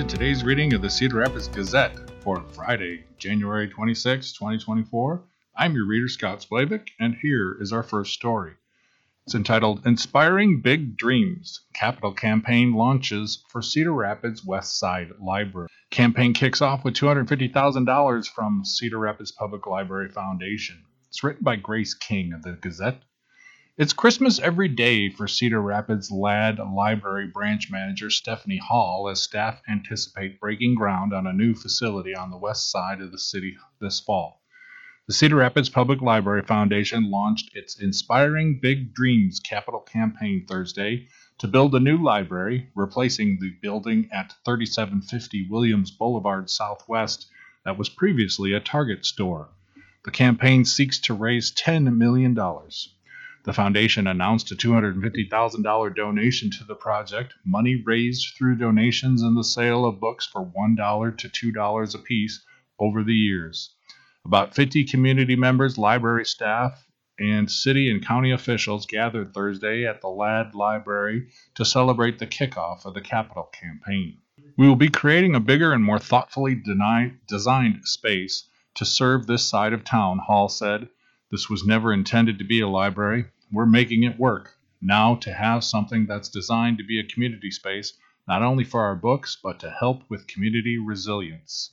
To today's reading of the Cedar Rapids Gazette for Friday, January 26, 2024. I'm your reader, Scott Splavik, and here is our first story. It's entitled Inspiring Big Dreams Capital Campaign Launches for Cedar Rapids West Side Library. Campaign kicks off with $250,000 from Cedar Rapids Public Library Foundation. It's written by Grace King of the Gazette. It's Christmas every day for Cedar Rapids Ladd Library branch manager Stephanie Hall as staff anticipate breaking ground on a new facility on the west side of the city this fall. The Cedar Rapids Public Library Foundation launched its Inspiring Big Dreams capital campaign Thursday to build a new library, replacing the building at 3750 Williams Boulevard Southwest that was previously a Target store. The campaign seeks to raise $10 million. The foundation announced a $250,000 donation to the project, money raised through donations and the sale of books for $1 to $2 apiece over the years. About 50 community members, library staff, and city and county officials gathered Thursday at the Ladd Library to celebrate the kickoff of the capital campaign. We will be creating a bigger and more thoughtfully designed space to serve this side of town, Hall said. This was never intended to be a library. We're making it work. Now, to have something that's designed to be a community space, not only for our books, but to help with community resilience.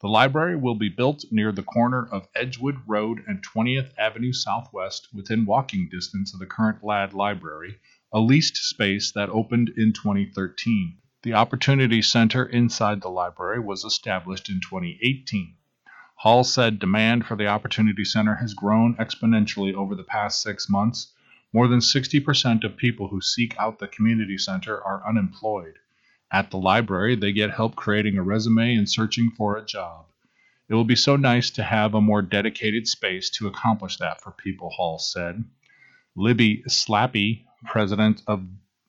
The library will be built near the corner of Edgewood Road and 20th Avenue Southwest within walking distance of the current Ladd Library, a leased space that opened in 2013. The Opportunity Center inside the library was established in 2018. Hall said demand for the Opportunity Center has grown exponentially over the past six months. More than 60% of people who seek out the community center are unemployed. At the library, they get help creating a resume and searching for a job. It will be so nice to have a more dedicated space to accomplish that for people, Hall said. Libby Slappy, president of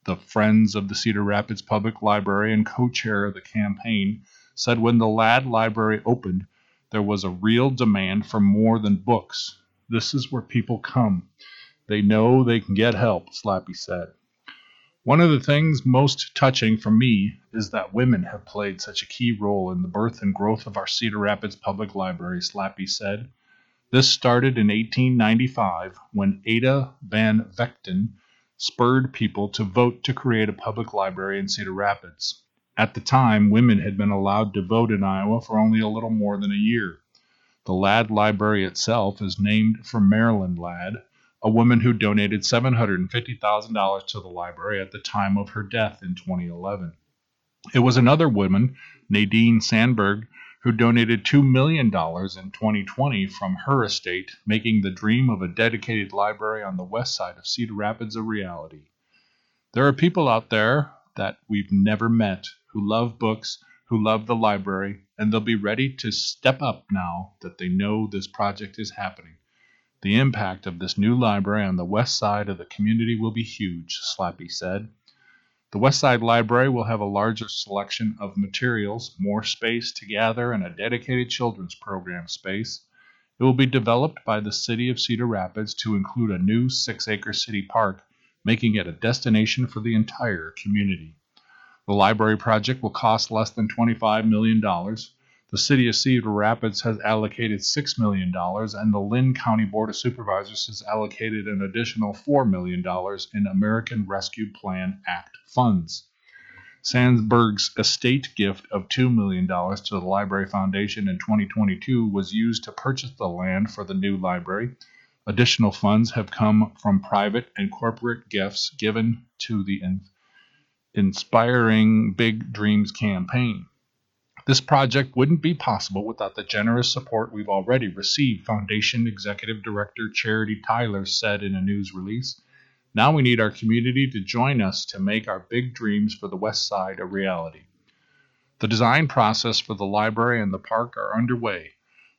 the Friends of the Cedar Rapids Public Library and co chair of the campaign, said when the Ladd Library opened, there was a real demand for more than books. This is where people come. They know they can get help, Slappy said. One of the things most touching for me is that women have played such a key role in the birth and growth of our Cedar Rapids Public Library, Slappy said. This started in 1895 when Ada Van Vechten spurred people to vote to create a public library in Cedar Rapids. At the time, women had been allowed to vote in Iowa for only a little more than a year. The Ladd Library itself is named for Marilyn Ladd, a woman who donated $750,000 to the library at the time of her death in 2011. It was another woman, Nadine Sandberg, who donated $2 million in 2020 from her estate, making the dream of a dedicated library on the west side of Cedar Rapids a reality. There are people out there that we've never met who love books, who love the library, and they'll be ready to step up now that they know this project is happening. The impact of this new library on the west side of the community will be huge, Slappy said. The West Side Library will have a larger selection of materials, more space to gather, and a dedicated children's program space. It will be developed by the City of Cedar Rapids to include a new six acre city park, making it a destination for the entire community. The library project will cost less than $25 million. The City of Cedar Rapids has allocated $6 million, and the Linn County Board of Supervisors has allocated an additional $4 million in American Rescue Plan Act funds. Sandberg's estate gift of $2 million to the Library Foundation in 2022 was used to purchase the land for the new library. Additional funds have come from private and corporate gifts given to the Inspiring Big Dreams campaign. This project wouldn't be possible without the generous support we've already received, Foundation Executive Director Charity Tyler said in a news release. Now we need our community to join us to make our big dreams for the West Side a reality. The design process for the library and the park are underway.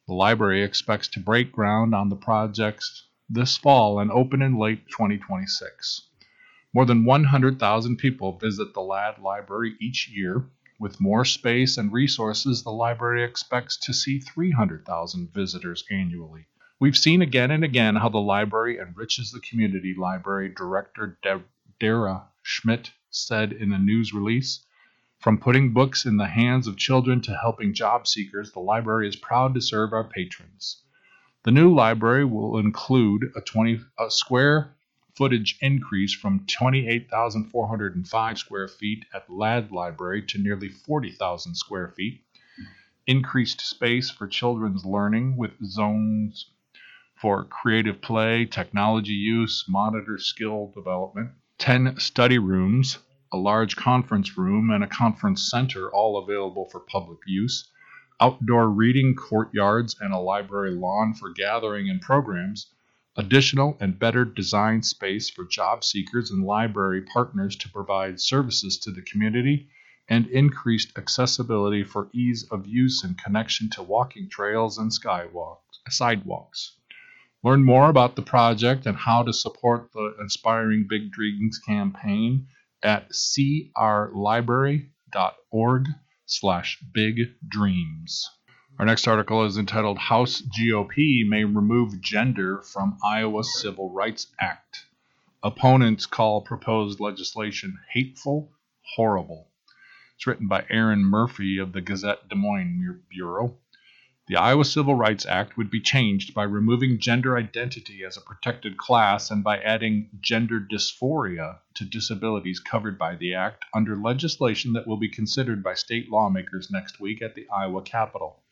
The library expects to break ground on the projects this fall and open in late 2026. More than 100,000 people visit the Ladd Library each year. With more space and resources, the library expects to see 300,000 visitors annually. We've seen again and again how the library enriches the community, Library Director De- Dara Schmidt said in a news release. From putting books in the hands of children to helping job seekers, the library is proud to serve our patrons. The new library will include a 20 a square footage increase from 28,405 square feet at Ladd Library to nearly 40,000 square feet, increased space for children's learning with zones for creative play, technology use, monitor skill development, 10 study rooms, a large conference room, and a conference center, all available for public use, outdoor reading courtyards, and a library lawn for gathering and programs, additional and better designed space for job seekers and library partners to provide services to the community, and increased accessibility for ease of use and connection to walking trails and skywalks, sidewalks. Learn more about the project and how to support the Inspiring Big Dreams campaign at crlibrary.org slash big dreams. Our next article is entitled House GOP May Remove Gender from Iowa Civil Rights Act. Opponents call proposed legislation hateful, horrible. It's written by Erin Murphy of the Gazette Des Moines Bureau. The Iowa Civil Rights Act would be changed by removing gender identity as a protected class and by adding gender dysphoria to disabilities covered by the Act under legislation that will be considered by state lawmakers next week at the Iowa Capitol.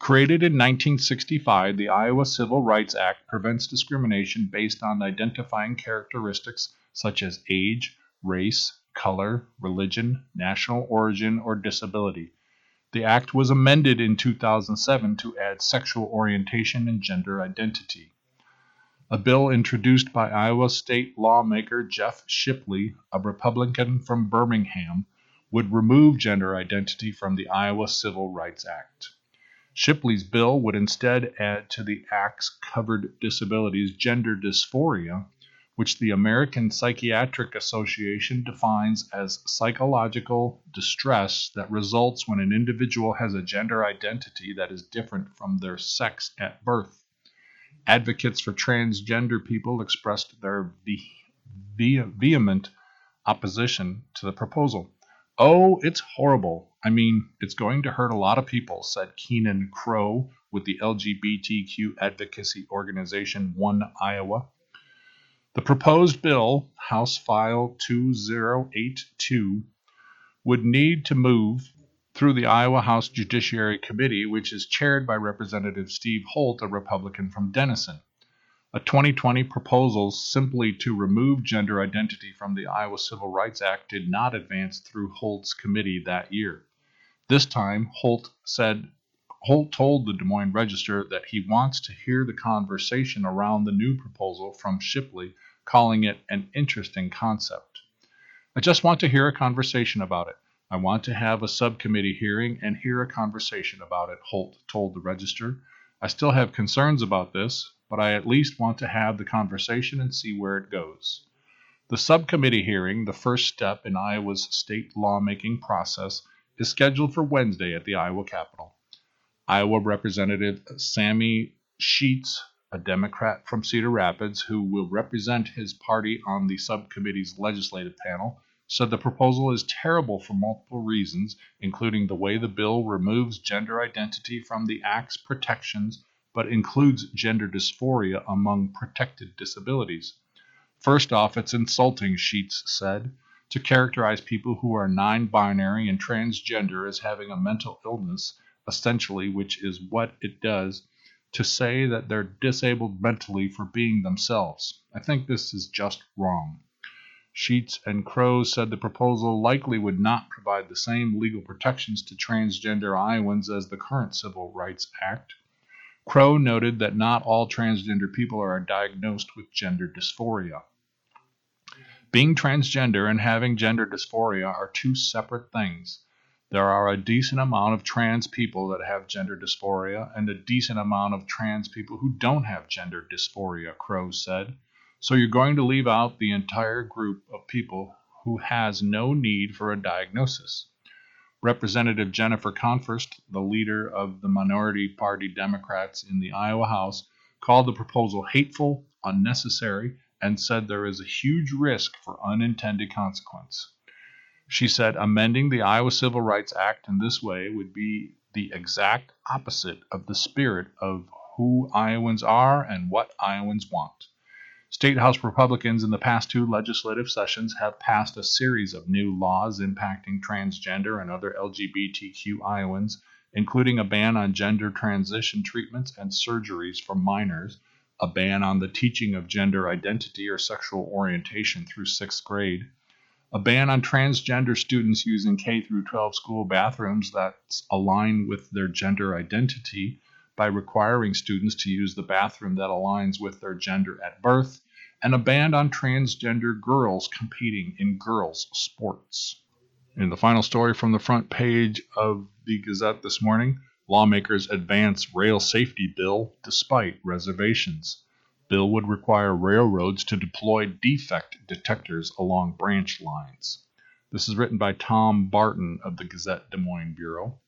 Created in 1965, the Iowa Civil Rights Act prevents discrimination based on identifying characteristics such as age, race, color, religion, national origin, or disability. The act was amended in 2007 to add sexual orientation and gender identity. A bill introduced by Iowa State lawmaker Jeff Shipley, a Republican from Birmingham, would remove gender identity from the Iowa Civil Rights Act. Shipley's bill would instead add to the Act's covered disabilities gender dysphoria which the American Psychiatric Association defines as psychological distress that results when an individual has a gender identity that is different from their sex at birth. Advocates for transgender people expressed their vehement opposition to the proposal. Oh, it's horrible. I mean, it's going to hurt a lot of people, said Keenan Crow with the LGBTQ advocacy organization One Iowa. The proposed bill, House File 2082, would need to move through the Iowa House Judiciary Committee, which is chaired by Representative Steve Holt, a Republican from Denison. A 2020 proposal simply to remove gender identity from the Iowa Civil Rights Act did not advance through Holt's committee that year. This time, Holt said Holt told the Des Moines Register that he wants to hear the conversation around the new proposal from Shipley, calling it an interesting concept. I just want to hear a conversation about it. I want to have a subcommittee hearing and hear a conversation about it, Holt told the Register. I still have concerns about this, but I at least want to have the conversation and see where it goes. The subcommittee hearing, the first step in Iowa's state lawmaking process, is scheduled for Wednesday at the Iowa Capitol. Iowa Representative Sami Scheetz, a Democrat from Cedar Rapids who will represent his party on the subcommittee's legislative panel, said the proposal is terrible for multiple reasons, including the way the bill removes gender identity from the Act's protections but includes gender dysphoria among protected disabilities. First off, it's insulting, Scheetz said, to characterize people who are non binary and transgender as having a mental illness essentially, which is what it does, to say that they're disabled mentally for being themselves. I think this is just wrong. Scheetz and Crow said the proposal likely would not provide the same legal protections to transgender Iowans as the current Civil Rights Act. Crow noted that not all transgender people are diagnosed with gender dysphoria. Being transgender and having gender dysphoria are two separate things. There are a decent amount of trans people that have gender dysphoria and a decent amount of trans people who don't have gender dysphoria, Crow said. So you're going to leave out the entire group of people who has no need for a diagnosis. Representative Jennifer Konfrst, the leader of the minority party Democrats in the Iowa House, called the proposal hateful, unnecessary, and said there is a huge risk for unintended consequence. She said amending the Iowa Civil Rights Act in this way would be the exact opposite of the spirit of who Iowans are and what Iowans want. State House Republicans in the past two legislative sessions have passed a series of new laws impacting transgender and other LGBTQ Iowans, including a ban on gender transition treatments and surgeries for minors, a ban on the teaching of gender identity or sexual orientation through sixth grade, a ban on transgender students using K through 12 school bathrooms that align with their gender identity by requiring students to use the bathroom that aligns with their gender at birth, and a ban on transgender girls competing in girls' sports. In the final story from the front page of the Gazette this morning, lawmakers advance rail safety bill despite reservations bill would require railroads to deploy defect detectors along branch lines. This is written by Tom Barton of the Gazette Des Moines Bureau.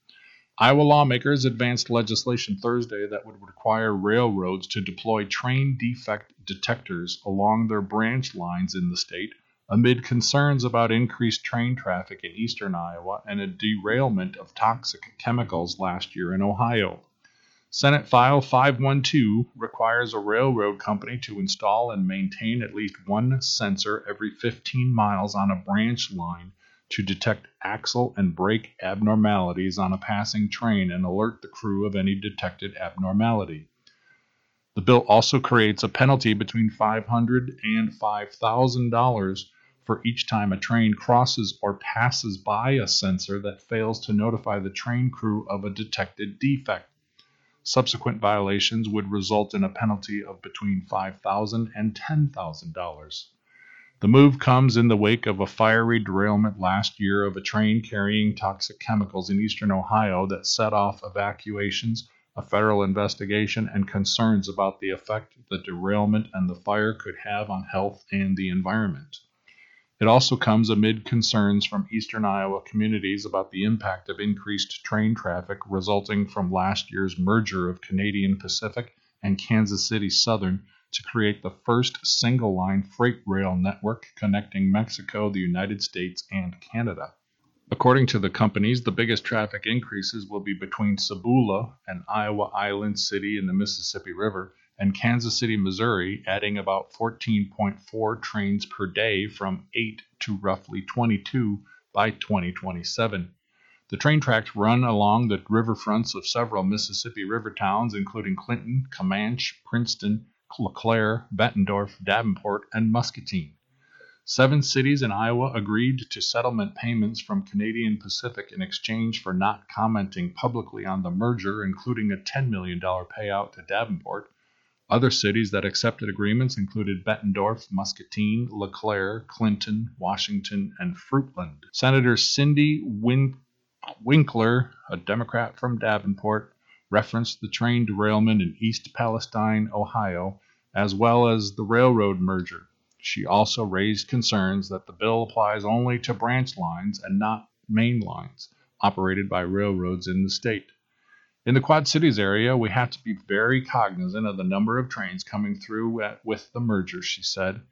Iowa lawmakers advanced legislation Thursday that would require railroads to deploy train defect detectors along their branch lines in the state amid concerns about increased train traffic in eastern Iowa and a derailment of toxic chemicals last year in Ohio. Senate File 512 requires a railroad company to install and maintain at least one sensor every 15 miles on a branch line to detect axle and brake abnormalities on a passing train and alert the crew of any detected abnormality. The bill also creates a penalty between $500 and $5,000 for each time a train crosses or passes by a sensor that fails to notify the train crew of a detected defect. Subsequent violations would result in a penalty of between $5,000 and $10,000. The move comes in the wake of a fiery derailment last year of a train carrying toxic chemicals in eastern Ohio that set off evacuations, a federal investigation, and concerns about the effect the derailment and the fire could have on health and the environment. It also comes amid concerns from eastern Iowa communities about the impact of increased train traffic resulting from last year's merger of Canadian Pacific and Kansas City Southern to create the first single line freight rail network connecting Mexico, the United States, and Canada. According to the companies, the biggest traffic increases will be between Sabula and Iowa Island City in the Mississippi River and Kansas City, Missouri, adding about 14.4 trains per day from 8 to roughly 22 by 2027. The train tracks run along the riverfronts of several Mississippi River towns, including Clinton, Camanche, Princeton, LeClaire, Bettendorf, Davenport, and Muscatine. Seven cities in Iowa agreed to settlement payments from Canadian Pacific in exchange for not commenting publicly on the merger, including a $10 million payout to Davenport other cities that accepted agreements included Bettendorf, Muscatine, LeClaire, Clinton, Washington, and Fruitland. Senator Cindy Win- Winckler, a Democrat from Davenport, referenced the train derailment in East Palestine, Ohio, as well as the railroad merger. She also raised concerns that the bill applies only to branch lines and not main lines operated by railroads in the state. In the Quad Cities area, we have to be very cognizant of the number of trains coming through at, with the merger, she said.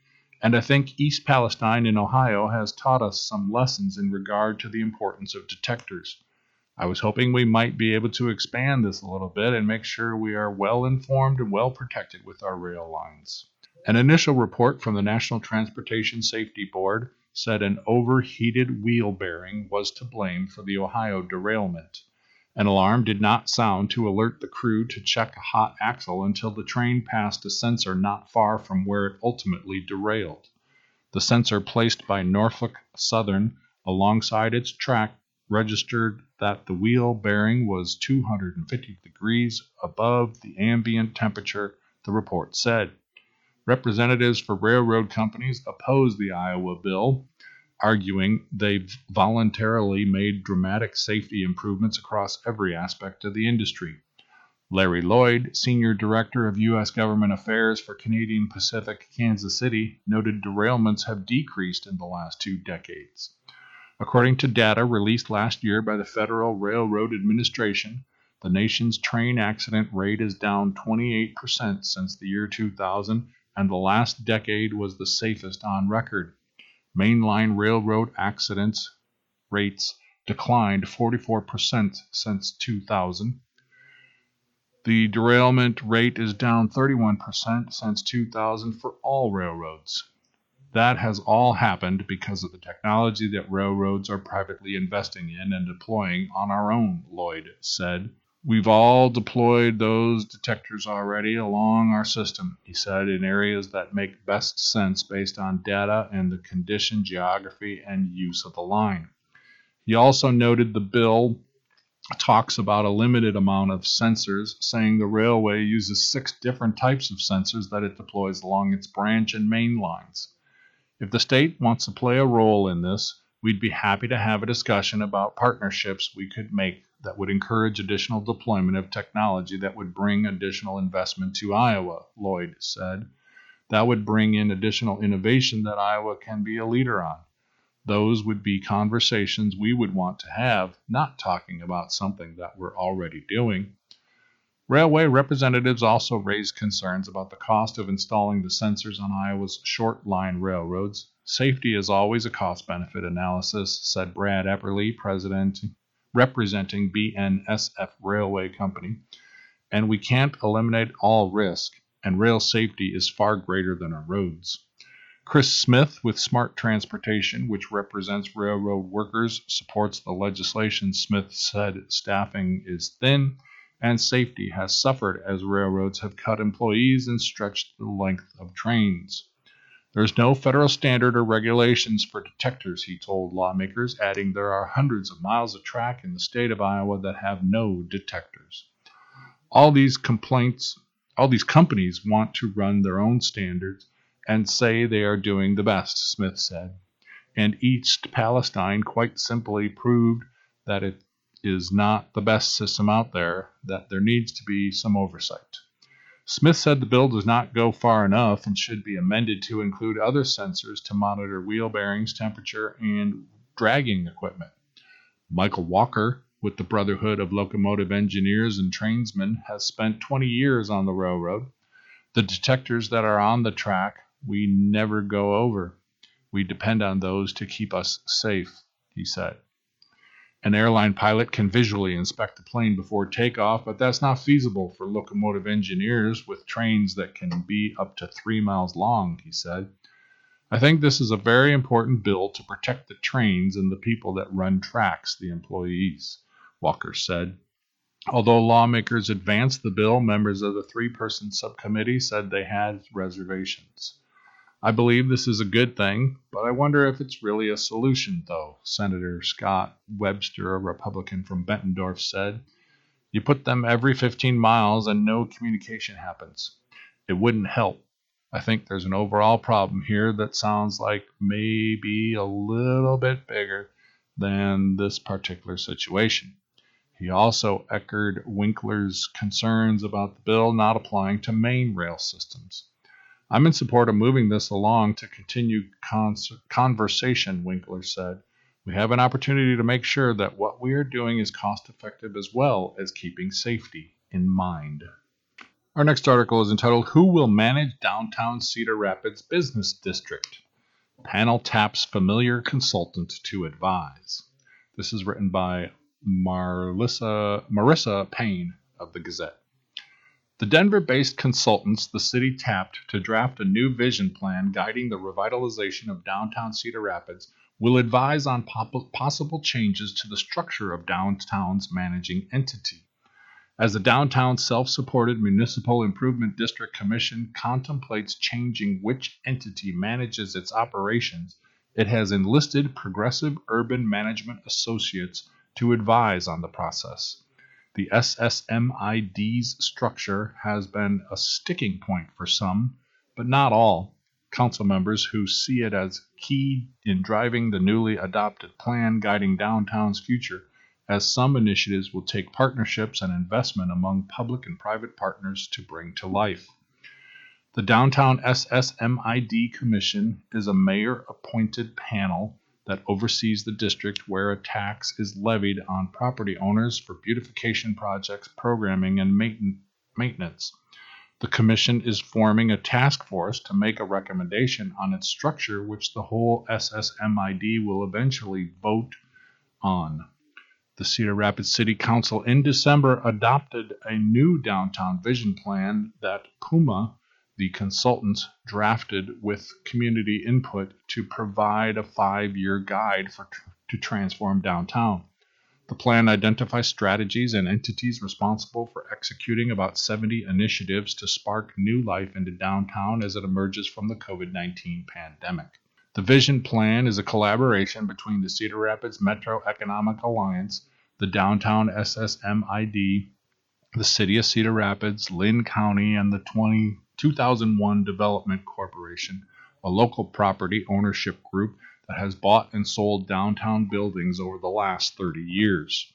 And I think East Palestine in Ohio has taught us some lessons in regard to the importance of detectors. I was hoping we might be able to expand this a little bit and make sure we are well informed and well protected with our rail lines. An initial report from the National Transportation Safety Board said an overheated wheel bearing was to blame for the Ohio derailment. An alarm did not sound to alert the crew to check a hot axle until the train passed a sensor not far from where it ultimately derailed. The sensor placed by Norfolk Southern alongside its track registered that the wheel bearing was 250 degrees above the ambient temperature, the report said. Representatives for railroad companies opposed the Iowa bill arguing they've voluntarily made dramatic safety improvements across every aspect of the industry. Larry Lloyd, Senior Director of U.S. Government Affairs for Canadian Pacific Kansas City, noted derailments have decreased in the last two decades. According to data released last year by the Federal Railroad Administration, the nation's train accident rate is down 28% since the year 2000, and the last decade was the safest on record. Mainline railroad accidents rates declined 44% since 2000. The derailment rate is down 31% since 2000 for all railroads. That has all happened because of the technology that railroads are privately investing in and deploying on our own, Lloyd said. We've all deployed those detectors already along our system, he said, in areas that make best sense based on data and the condition, geography, and use of the line. He also noted the bill talks about a limited amount of sensors, saying the railway uses six different types of sensors that it deploys along its branch and main lines. If the state wants to play a role in this, we'd be happy to have a discussion about partnerships we could make that would encourage additional deployment of technology that would bring additional investment to Iowa, Lloyd said. That would bring in additional innovation that Iowa can be a leader on. Those would be conversations we would want to have, not talking about something that we're already doing. Railway representatives also raised concerns about the cost of installing the sensors on Iowa's short line railroads. Safety is always a cost benefit analysis, said Brad Epperly, president representing BNSF Railway Company, and we can't eliminate all risk, and rail safety is far greater than our roads. Chris Smith with Smart Transportation, which represents railroad workers, supports the legislation. Smith said staffing is thin and safety has suffered as railroads have cut employees and stretched the length of trains. There's no federal standard or regulations for detectors, he told lawmakers, adding there are hundreds of miles of track in the state of Iowa that have no detectors. All these complaints, all these companies want to run their own standards and say they are doing the best, Smith said. And East Palestine quite simply proved that it is not the best system out there, that there needs to be some oversight. Smith said the bill does not go far enough and should be amended to include other sensors to monitor wheel bearings, temperature, and dragging equipment. Michael Walker, with the Brotherhood of Locomotive Engineers and Trainsmen, has spent 20 years on the railroad. The detectors that are on the track we never go over. We depend on those to keep us safe, he said. An airline pilot can visually inspect the plane before takeoff, but that's not feasible for locomotive engineers with trains that can be up to three miles long, he said. I think this is a very important bill to protect the trains and the people that run tracks, the employees, Walker said. Although lawmakers advanced the bill, members of the three person subcommittee said they had reservations. I believe this is a good thing, but I wonder if it's really a solution, though, Senator Scott Webster, a Republican from Bettendorf, said. You put them every 15 miles and no communication happens. It wouldn't help. I think there's an overall problem here that sounds like maybe a little bit bigger than this particular situation. He also echoed Winckler's concerns about the bill not applying to main rail systems. I'm in support of moving this along to continue cons- conversation, Winckler said. We have an opportunity to make sure that what we are doing is cost effective as well as keeping safety in mind. Our next article is entitled Who Will Manage Downtown Cedar Rapids Business District? Panel taps familiar consultant to advise. This is written by Marissa, Marissa Payne of the Gazette. The Denver based consultants the city tapped to draft a new vision plan guiding the revitalization of downtown Cedar Rapids will advise on possible changes to the structure of downtown's managing entity. As the Downtown Self Supported Municipal Improvement District Commission contemplates changing which entity manages its operations, it has enlisted Progressive Urban Management Associates to advise on the process. The SSMID's structure has been a sticking point for some, but not all, council members who see it as key in driving the newly adopted plan guiding downtown's future, as some initiatives will take partnerships and investment among public and private partners to bring to life. The Downtown SSMID Commission is a mayor appointed panel that oversees the district where a tax is levied on property owners for beautification projects, programming, and maintenance. The Commission is forming a task force to make a recommendation on its structure, which the whole SSMID will eventually vote on. The Cedar Rapids City Council in December adopted a new downtown vision plan that Puma, the consultants, drafted with community input to provide a five year guide for, to transform downtown. The plan identifies strategies and entities responsible for executing about 70 initiatives to spark new life into downtown as it emerges from the COVID 19 pandemic. The Vision Plan is a collaboration between the Cedar Rapids Metro Economic Alliance, the Downtown SSMID, the City of Cedar Rapids, Linn County, and the 20, 2001 Development Corporation, a local property ownership group that has bought and sold downtown buildings over the last 30 years.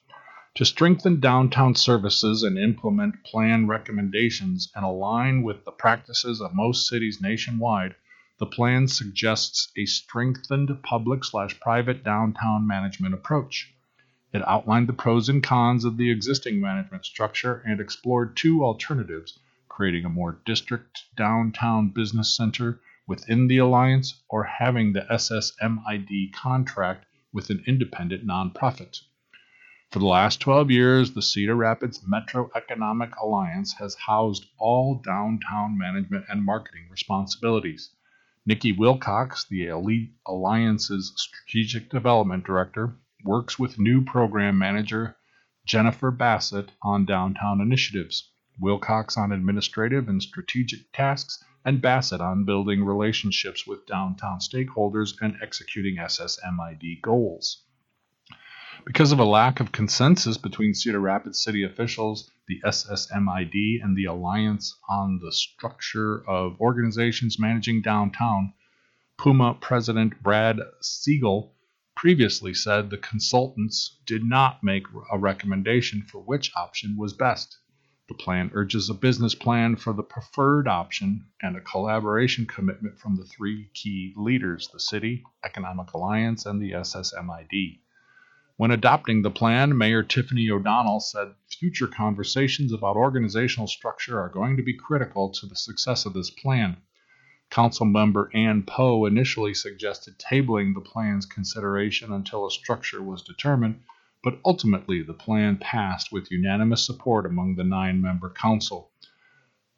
To strengthen downtown services and implement plan recommendations and align with the practices of most cities nationwide, the plan suggests a strengthened public slash private downtown management approach. It outlined the pros and cons of the existing management structure and explored two alternatives creating a more district downtown business center within the alliance or having the SSMID contract with an independent nonprofit. For the last 12 years, the Cedar Rapids Metro Economic Alliance has housed all downtown management and marketing responsibilities. Nikki Wilcox, the Elite Alliance's Strategic Development Director, works with new program manager Jennifer Bassett on downtown initiatives, Wilcox on administrative and strategic tasks, and Bassett on building relationships with downtown stakeholders and executing SSMID goals. Because of a lack of consensus between Cedar Rapids city officials, the SSMID, and the Alliance on the structure of organizations managing downtown, Puma President Brad Segal previously said the consultants did not make a recommendation for which option was best. The plan urges a business plan for the preferred option and a collaboration commitment from the three key leaders the City, Economic Alliance, and the SSMID. When adopting the plan, Mayor Tiffany O'Donnell said future conversations about organizational structure are going to be critical to the success of this plan. Councilmember Ann Poe initially suggested tabling the plan's consideration until a structure was determined, but ultimately the plan passed with unanimous support among the nine member council.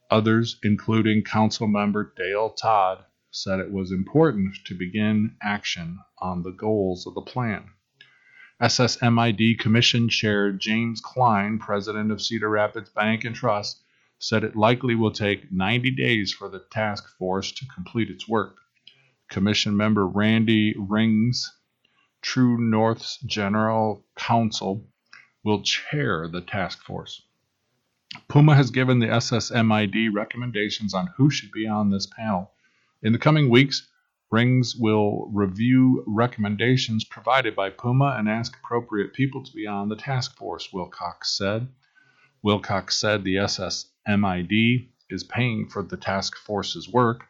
Others, including Council Member Dale Todd, said it was important to begin action on the goals of the plan. SSMID Commission Chair James Klein, president of Cedar Rapids Bank and Trust, said it likely will take 90 days for the task force to complete its work. Commission member Randy Rings True North's General Counsel will chair the task force. Puma has given the SSMID recommendations on who should be on this panel. In the coming weeks, Rings will review recommendations provided by Puma and ask appropriate people to be on the task force, Wilcox said. Wilcox said the SSMID is paying for the task force's work,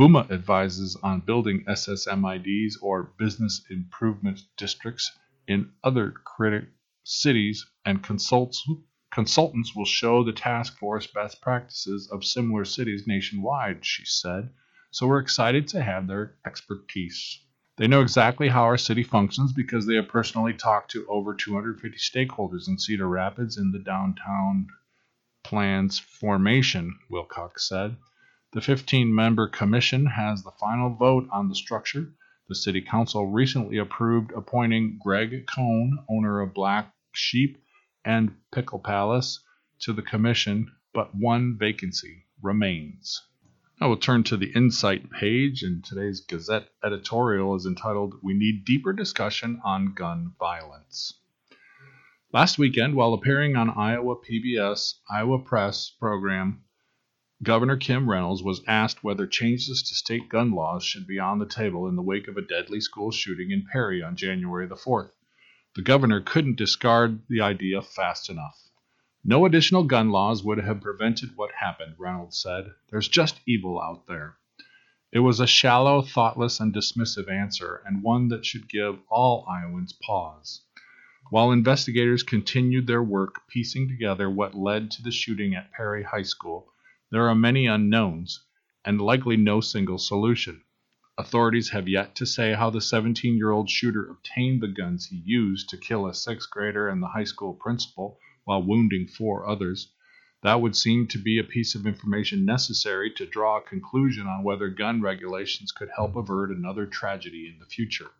Puma advises on building SSMIDs or business improvement districts in other cities and consults, consultants will show the task force best practices of similar cities nationwide, she said. So we're excited to have their expertise. They know exactly how our city functions because they have personally talked to over 250 stakeholders in Cedar Rapids in the downtown plan's formation, Wilcox said. The 15 member commission has the final vote on the structure. The city council recently approved appointing Greg Cohn, owner of Black Sheep and Pickle Palace, to the commission, but one vacancy remains. I will turn to the Insight page, and today's Gazette editorial is entitled We Need Deeper Discussion on Gun Violence. Last weekend, while appearing on Iowa PBS Iowa Press program, Governor Kim Reynolds was asked whether changes to state gun laws should be on the table in the wake of a deadly school shooting in Perry on January the 4th. The governor couldn't discard the idea fast enough. No additional gun laws would have prevented what happened, Reynolds said. There's just evil out there. It was a shallow, thoughtless, and dismissive answer, and one that should give all Iowans pause. While investigators continued their work piecing together what led to the shooting at Perry High School, there are many unknowns, and likely no single solution. Authorities have yet to say how the 17 year old shooter obtained the guns he used to kill a sixth grader and the high school principal while wounding four others. That would seem to be a piece of information necessary to draw a conclusion on whether gun regulations could help avert another tragedy in the future.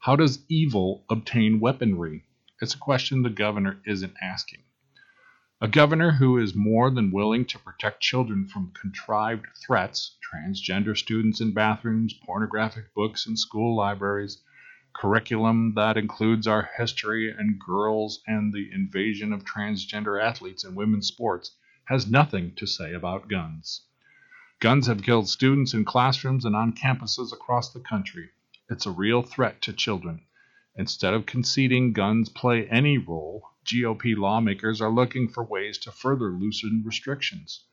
How does evil obtain weaponry? It's a question the governor isn't asking. A governor who is more than willing to protect children from contrived threats, transgender students in bathrooms, pornographic books in school libraries, curriculum that includes our history and girls and the invasion of transgender athletes in women's sports, has nothing to say about guns. Guns have killed students in classrooms and on campuses across the country. It's a real threat to children. Instead of conceding guns play any role, GOP lawmakers are looking for ways to further loosen restrictions.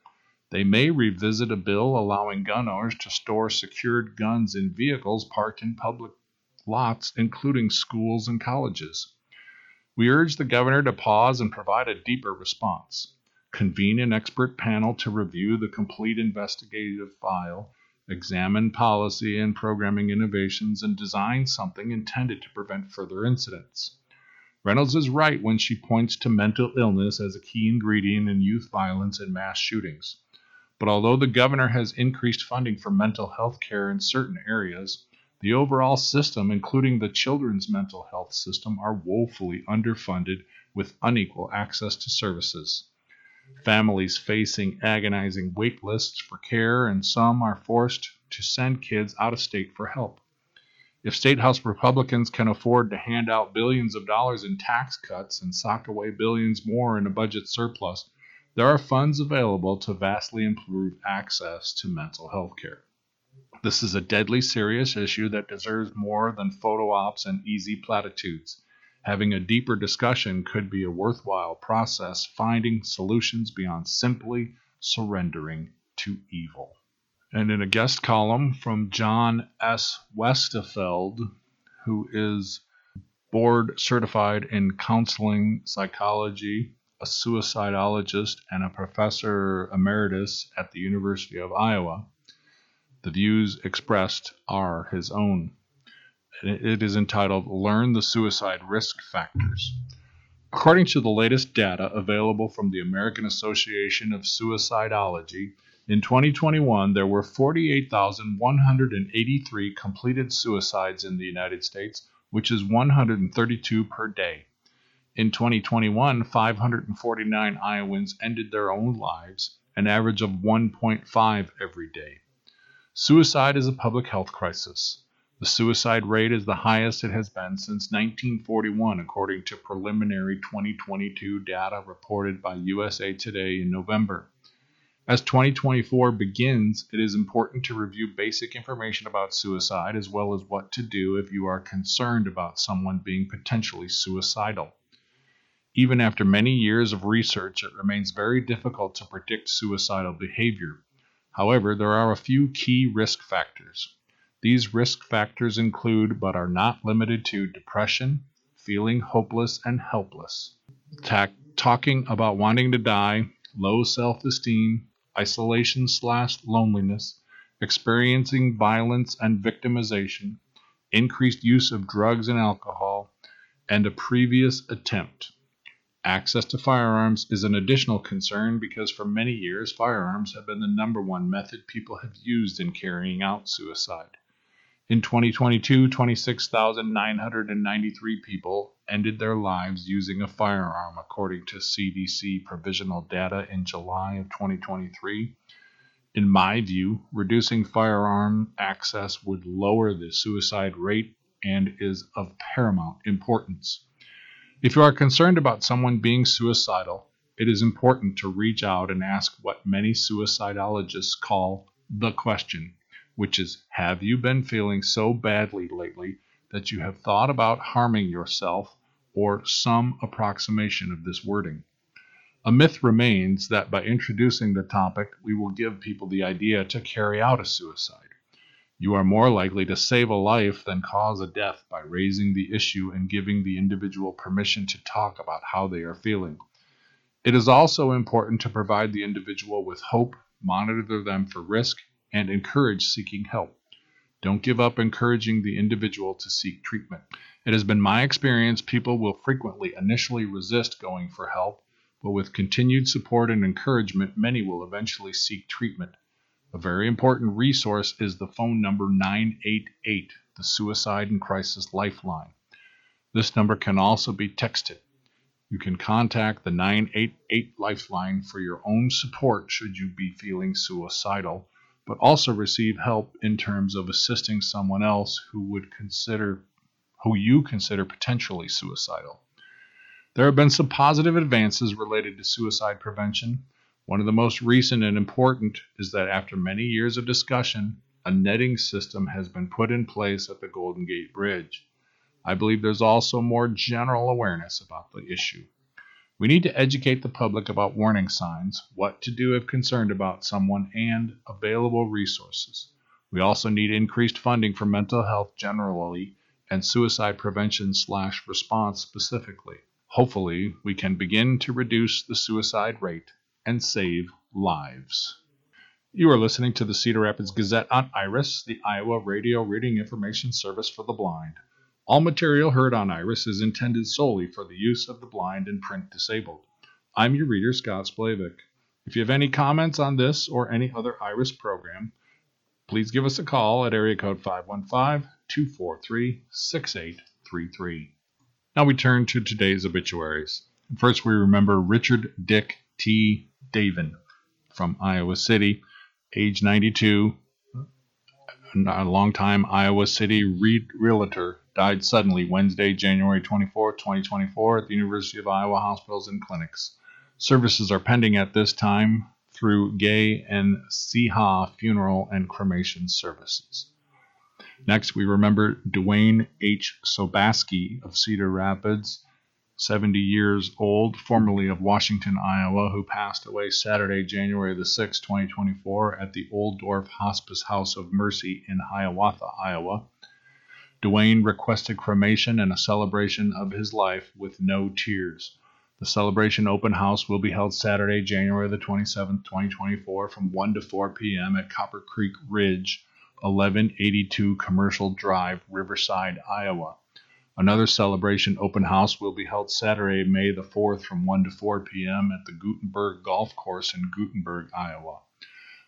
They may revisit a bill allowing gun owners to store secured guns in vehicles parked in public lots, including schools and colleges. We urge the governor to pause and provide a deeper response. Convene an expert panel to review the complete investigative file, examine policy and programming innovations, and design something intended to prevent further incidents. Reynolds is right when she points to mental illness as a key ingredient in youth violence and mass shootings. But although the governor has increased funding for mental health care in certain areas, the overall system, including the children's mental health system, are woefully underfunded with unequal access to services. Families facing agonizing wait lists for care, and some are forced to send kids out of state for help. If State House Republicans can afford to hand out billions of dollars in tax cuts and sock away billions more in a budget surplus, there are funds available to vastly improve access to mental health care. This is a deadly serious issue that deserves more than photo ops and easy platitudes. Having a deeper discussion could be a worthwhile process, finding solutions beyond simply surrendering to evil and in a guest column from John S. Westefeld, who is board certified in counseling psychology, a suicidologist, and a professor emeritus at the University of Iowa. The views expressed are his own. It is entitled Learn the Suicide Risk Factors. According to the latest data available from the American Association of Suicidology, in 2021, there were 48,183 completed suicides in the United States, which is 132 per day. In 2021, 549 Iowans ended their own lives, an average of 1.5 every day. Suicide is a public health crisis. The suicide rate is the highest it has been since 1941, according to preliminary 2022 data reported by USA Today in November. As 2024 begins, it is important to review basic information about suicide as well as what to do if you are concerned about someone being potentially suicidal. Even after many years of research, it remains very difficult to predict suicidal behavior. However, there are a few key risk factors. These risk factors include, but are not limited to, depression, feeling hopeless and helpless, ta- talking about wanting to die, low self esteem, isolation slash loneliness, experiencing violence and victimization, increased use of drugs and alcohol, and a previous attempt. Access to firearms is an additional concern because for many years firearms have been the number one method people have used in carrying out suicide. In 2022, 26,993 people ended their lives using a firearm, according to CDC provisional data in July of 2023. In my view, reducing firearm access would lower the suicide rate and is of paramount importance. If you are concerned about someone being suicidal, it is important to reach out and ask what many suicidologists call the question which is Have you been feeling so badly lately that you have thought about harming yourself, or some approximation of this wording? A myth remains that by introducing the topic, we will give people the idea to carry out a suicide. You are more likely to save a life than cause a death by raising the issue and giving the individual permission to talk about how they are feeling. It is also important to provide the individual with hope, monitor them for risk, and encourage seeking help. Don't give up encouraging the individual to seek treatment. It has been my experience people will frequently initially resist going for help, but with continued support and encouragement, many will eventually seek treatment. A very important resource is the phone number 988, the Suicide and Crisis Lifeline. This number can also be texted. You can contact the 988 Lifeline for your own support should you be feeling suicidal, but also receive help in terms of assisting someone else who would consider who you consider potentially suicidal. There have been some positive advances related to suicide prevention. One of the most recent and important is that after many years of discussion, a netting system has been put in place at the Golden Gate Bridge. I believe there's also more general awareness about the issue. We need to educate the public about warning signs, what to do if concerned about someone, and available resources. We also need increased funding for mental health generally and suicide prevention slash response specifically. Hopefully, we can begin to reduce the suicide rate and save lives. You are listening to the Cedar Rapids Gazette on IRIS, the Iowa Radio Reading Information Service for the Blind. All material heard on IRIS is intended solely for the use of the blind and print disabled. I'm your reader, Scott Splavik. If you have any comments on this or any other IRIS program, please give us a call at area code 515 243 6833. Now we turn to today's obituaries. First, we remember Richard Dick T. Davin from Iowa City, age 92, a longtime Iowa City re- realtor, died suddenly Wednesday, January 24, 2024, at the University of Iowa Hospitals and Clinics. Services are pending at this time through Gay and Ciha funeral and cremation services. Next, we remember Dwayne H. Sobaski of Cedar Rapids, 70 years old, formerly of Washington, Iowa, who passed away Saturday, January the 6th, 2024, at the Oldorf Hospice House of Mercy in Hiawatha, Iowa. Dwayne requested cremation and a celebration of his life with no tears. The celebration open house will be held Saturday, January the 27th, 2024, from 1 to 4 p.m. at Copper Creek Ridge, 1182 Commercial Drive, Riverside, Iowa. Another celebration open house will be held Saturday, May the 4th from 1 to 4 p.m. at the Guttenberg Golf Course in Guttenberg, Iowa.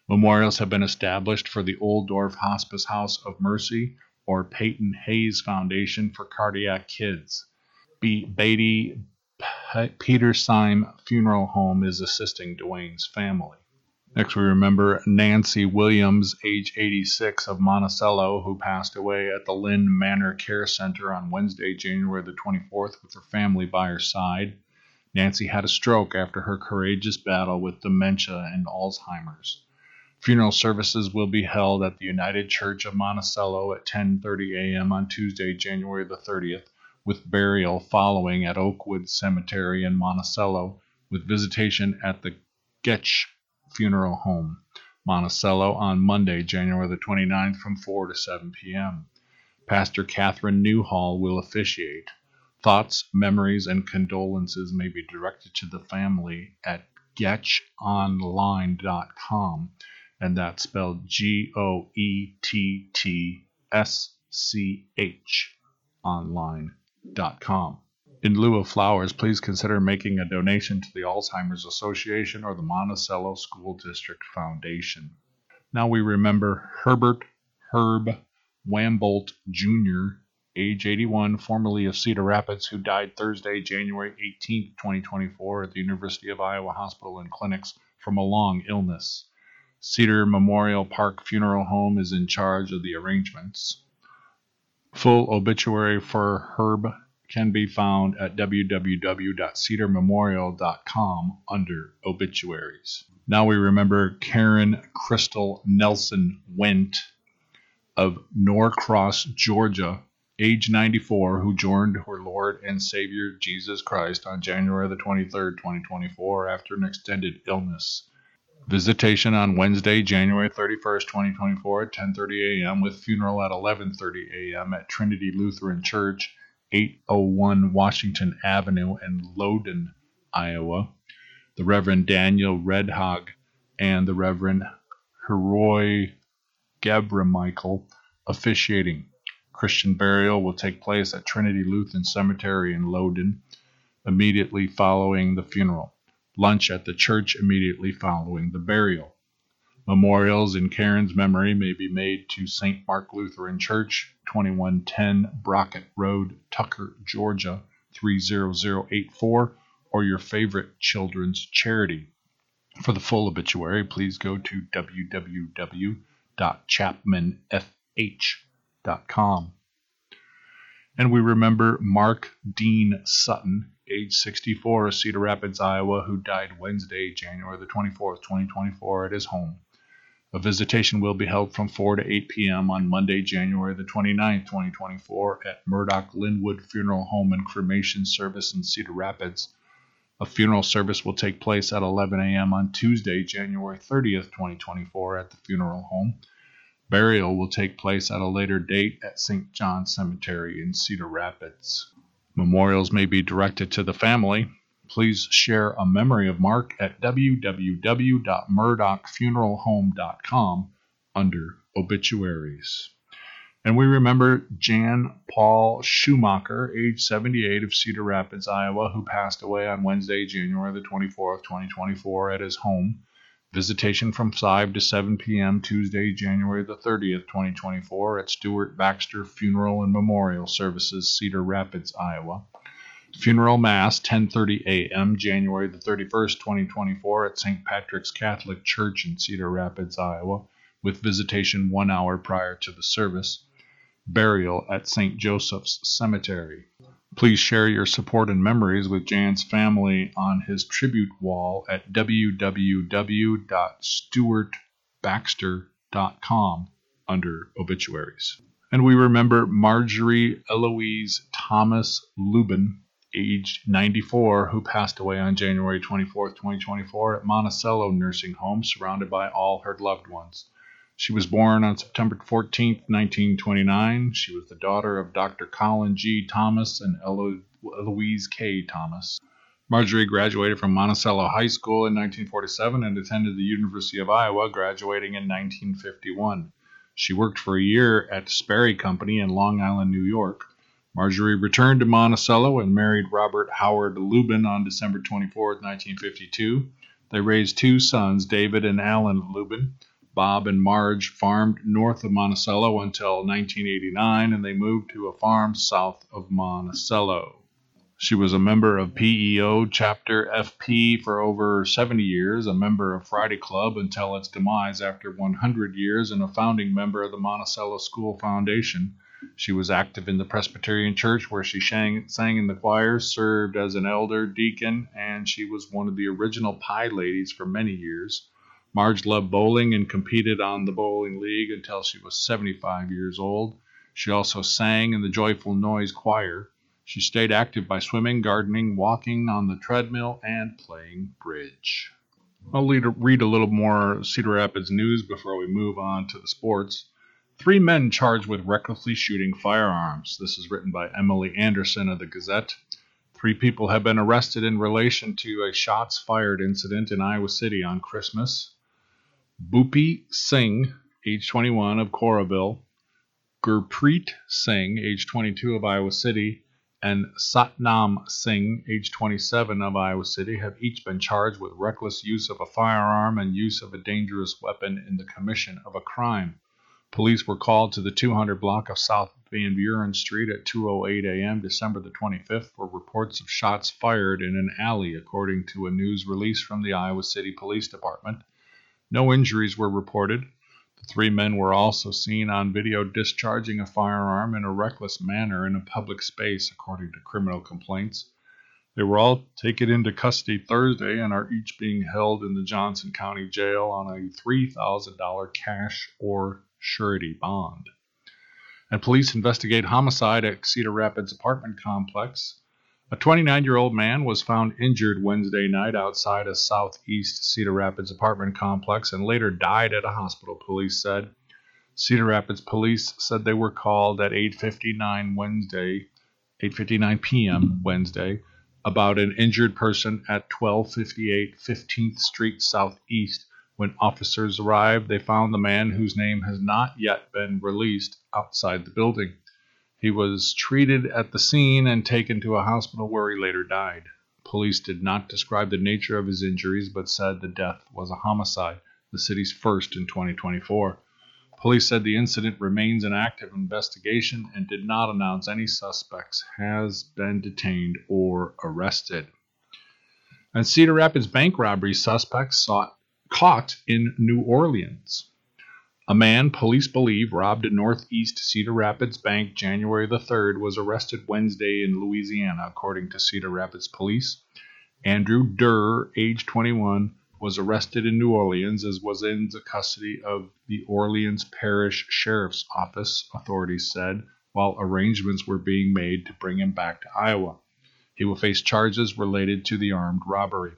Memorials have been established for the Oldorf Hospice House of Mercy or Peyton Hayes Foundation for Cardiac Kids. B- Beatty Peterseim Funeral Home is assisting Dwayne's family. Next, we remember Nancy Williams, age 86, of Monticello, who passed away at the Lynn Manor Care Center on Wednesday, January the 24th, with her family by her side. Nancy had a stroke after her courageous battle with dementia and Alzheimer's. Funeral services will be held at the United Church of Monticello at 10:30 a.m. on Tuesday, January the 30th, with burial following at Oakwood Cemetery in Monticello, with visitation at the Goettsch Funeral Home, Monticello, on Monday, January the 29th from 4 to 7 p.m. Pastor Catherine Newhall will officiate. Thoughts, memories, and condolences may be directed to the family at goettschonline.com, and that's spelled G O E T T S C H online.com. In lieu of flowers, please consider making a donation to the Alzheimer's Association or the Monticello School District Foundation. Now we remember Herbert Herb Wambolt Jr., age 81, formerly of Cedar Rapids, who died Thursday, January 18, 2024, at the University of Iowa Hospital and Clinics from a long illness. Cedar Memorial Park Funeral Home is in charge of the arrangements. Full obituary for Herb can be found at www.cedarmemorial.com under obituaries. Now we remember Karen Crystal Nelson Went of Norcross, Georgia, age 94, who joined her Lord and Savior Jesus Christ on January the 23rd, 2024, after an extended illness. Visitation on Wednesday, January 31st, 2024 at 10:30 a.m. with funeral at 11:30 a.m. at Trinity Lutheran Church 801 Washington Avenue in Lowden, Iowa, the Reverend Daniel Redhog and the Reverend Heroy Gebremichael Officiating. Christian burial will take place at Trinity Lutheran Cemetery in Lowden immediately following the funeral. Lunch at the church immediately following the burial. Memorials in Karen's memory may be made to St. Mark Lutheran Church, 2110 Brockett Road, Tucker, Georgia 30084, or your favorite children's charity. For the full obituary, please go to www.chapmanfh.com. And we remember Mark Dean Sutton, age 64, of Cedar Rapids, Iowa, who died Wednesday, January the 24th, 2024, at his home. A visitation will be held from 4 to 8 p.m. on Monday, January the 29th, 2024, at Murdoch Linwood Funeral Home and Cremation Service in Cedar Rapids. A funeral service will take place at 11 a.m. on Tuesday, January 30th, 2024, at the funeral home. Burial will take place at a later date at St. John Cemetery in Cedar Rapids. Memorials may be directed to the family. Please share a memory of Mark at www.murdochfuneralhome.com under obituaries. And we remember Jan Paul Schumacher, age 78 of Cedar Rapids, Iowa, who passed away on Wednesday, January the 24th, 2024, at his home. Visitation from 5 to 7 p.m. Tuesday, January the 30th, 2024, at Stewart Baxter Funeral and Memorial Services, Cedar Rapids, Iowa. Funeral Mass, 10:30 a.m., January the 31st, 2024, at St. Patrick's Catholic Church in Cedar Rapids, Iowa, with visitation one hour prior to the service burial at St. Joseph's Cemetery. Please share your support and memories with Jan's family on his tribute wall at www.stewartbaxter.com under obituaries. And we remember Marjorie Eloise Thomas Lubin, aged 94, who passed away on January 24, 2024, at Monticello Nursing Home, surrounded by all her loved ones. She was born on September 14, 1929. She was the daughter of Dr. Colin G. Thomas and Elo- Eloise K. Thomas. Marjorie graduated from Monticello High School in 1947 and attended the University of Iowa, graduating in 1951. She worked for a year at Sperry Company in Long Island, New York. Marjorie returned to Monticello and married Robert Howard Lubin on December 24, 1952. They raised two sons, David and Alan Lubin. Bob and Marge farmed north of Monticello until 1989, and they moved to a farm south of Monticello. She was a member of PEO Chapter FP for over 70 years, a member of Friday Club until its demise after 100 years, and a founding member of the Monticello School Foundation. She was active in the Presbyterian Church where she sang, sang in the choir, served as an elder, deacon, and she was one of the original Pie Ladies for many years. Marge loved bowling and competed on the bowling league until she was 75 years old. She also sang in the Joyful Noise Choir. She stayed active by swimming, gardening, walking on the treadmill, and playing bridge. I'll read a little more Cedar Rapids news before we move on to the sports. Three men charged with recklessly shooting firearms. This is written by Emily Anderson of the Gazette. Three people have been arrested in relation to a shots fired incident in Iowa City on Christmas. Bhupi Singh, age 21 of Coralville, Gurpreet Singh, age 22 of Iowa City, and Satnam Singh, age 27 of Iowa City, have each been charged with reckless use of a firearm and use of a dangerous weapon in the commission of a crime. Police were called to the 200 block of South Van Buren Street at 2:08 a.m. December the 25th for reports of shots fired in an alley, according to a news release from the Iowa City Police Department. No injuries were reported. The three men were also seen on video discharging a firearm in a reckless manner in a public space, according to criminal complaints. They were all taken into custody Thursday and are each being held in the Johnson County Jail on a $3,000 cash or surety bond. And police investigate homicide at Cedar Rapids apartment complex. A 29 year old man was found injured Wednesday night outside a southeast Cedar Rapids apartment complex and later died at a hospital, police said. Cedar Rapids police said they were called at 8:59 Wednesday, 8:59 p.m. Wednesday about an injured person at 1258 15th Street Southeast When officers arrived, they found the man whose name has not yet been released outside the building. He was treated at the scene and taken to a hospital where he later died. Police did not describe the nature of his injuries but said the death was a homicide, the city's first in 2024. Police said the incident remains an active investigation and did not announce any suspects has been detained or arrested. And Cedar Rapids bank robbery suspects sought, caught in New Orleans. A man police believe robbed a Northeast Cedar Rapids bank January the 3rd was arrested Wednesday in Louisiana, according to Cedar Rapids police. Andrew Durr, age 21, was arrested in New Orleans as was in the custody of the Orleans Parish Sheriff's Office, authorities said, while arrangements were being made to bring him back to Iowa. He will face charges related to the armed robbery.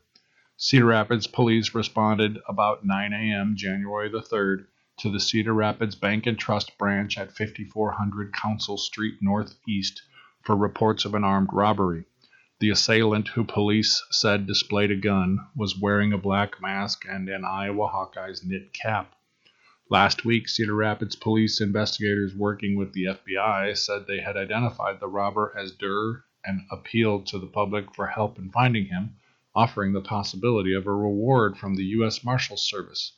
Cedar Rapids police responded about 9 a.m. January the 3rd to the Cedar Rapids Bank and Trust branch at 5400 Council Street Northeast for reports of an armed robbery. The assailant, who police said displayed a gun, was wearing a black mask and an Iowa Hawkeyes knit cap. Last week, Cedar Rapids police investigators working with the FBI said they had identified the robber as Durr and appealed to the public for help in finding him, offering the possibility of a reward from the U.S. Marshals Service.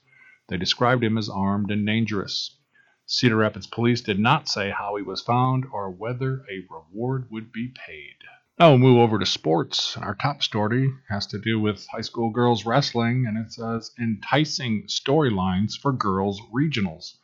They described him as armed and dangerous. Cedar Rapids police did not say how he was found or whether a reward would be paid. Now we'll move over to sports. Our top story has to do with high school girls wrestling, and it says enticing storylines for girls regionals.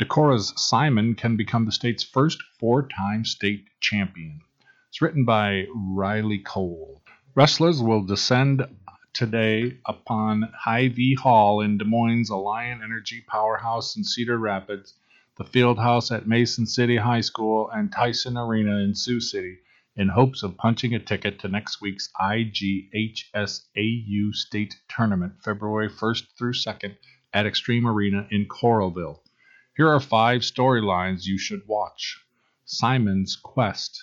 Decorah's Simon can become the state's first four time state champion. It's written by Riley Cole. Wrestlers will descend today upon Hy-Vee Hall in Des Moines, Alliant Energy Powerhouse in Cedar Rapids, the Fieldhouse at Mason City High School, and Tyson Arena in Sioux City in hopes of punching a ticket to next week's IGHSAU State Tournament, February 1st through 2nd at Xtream Arena in Coralville. Here are five storylines you should watch Simon's Quest.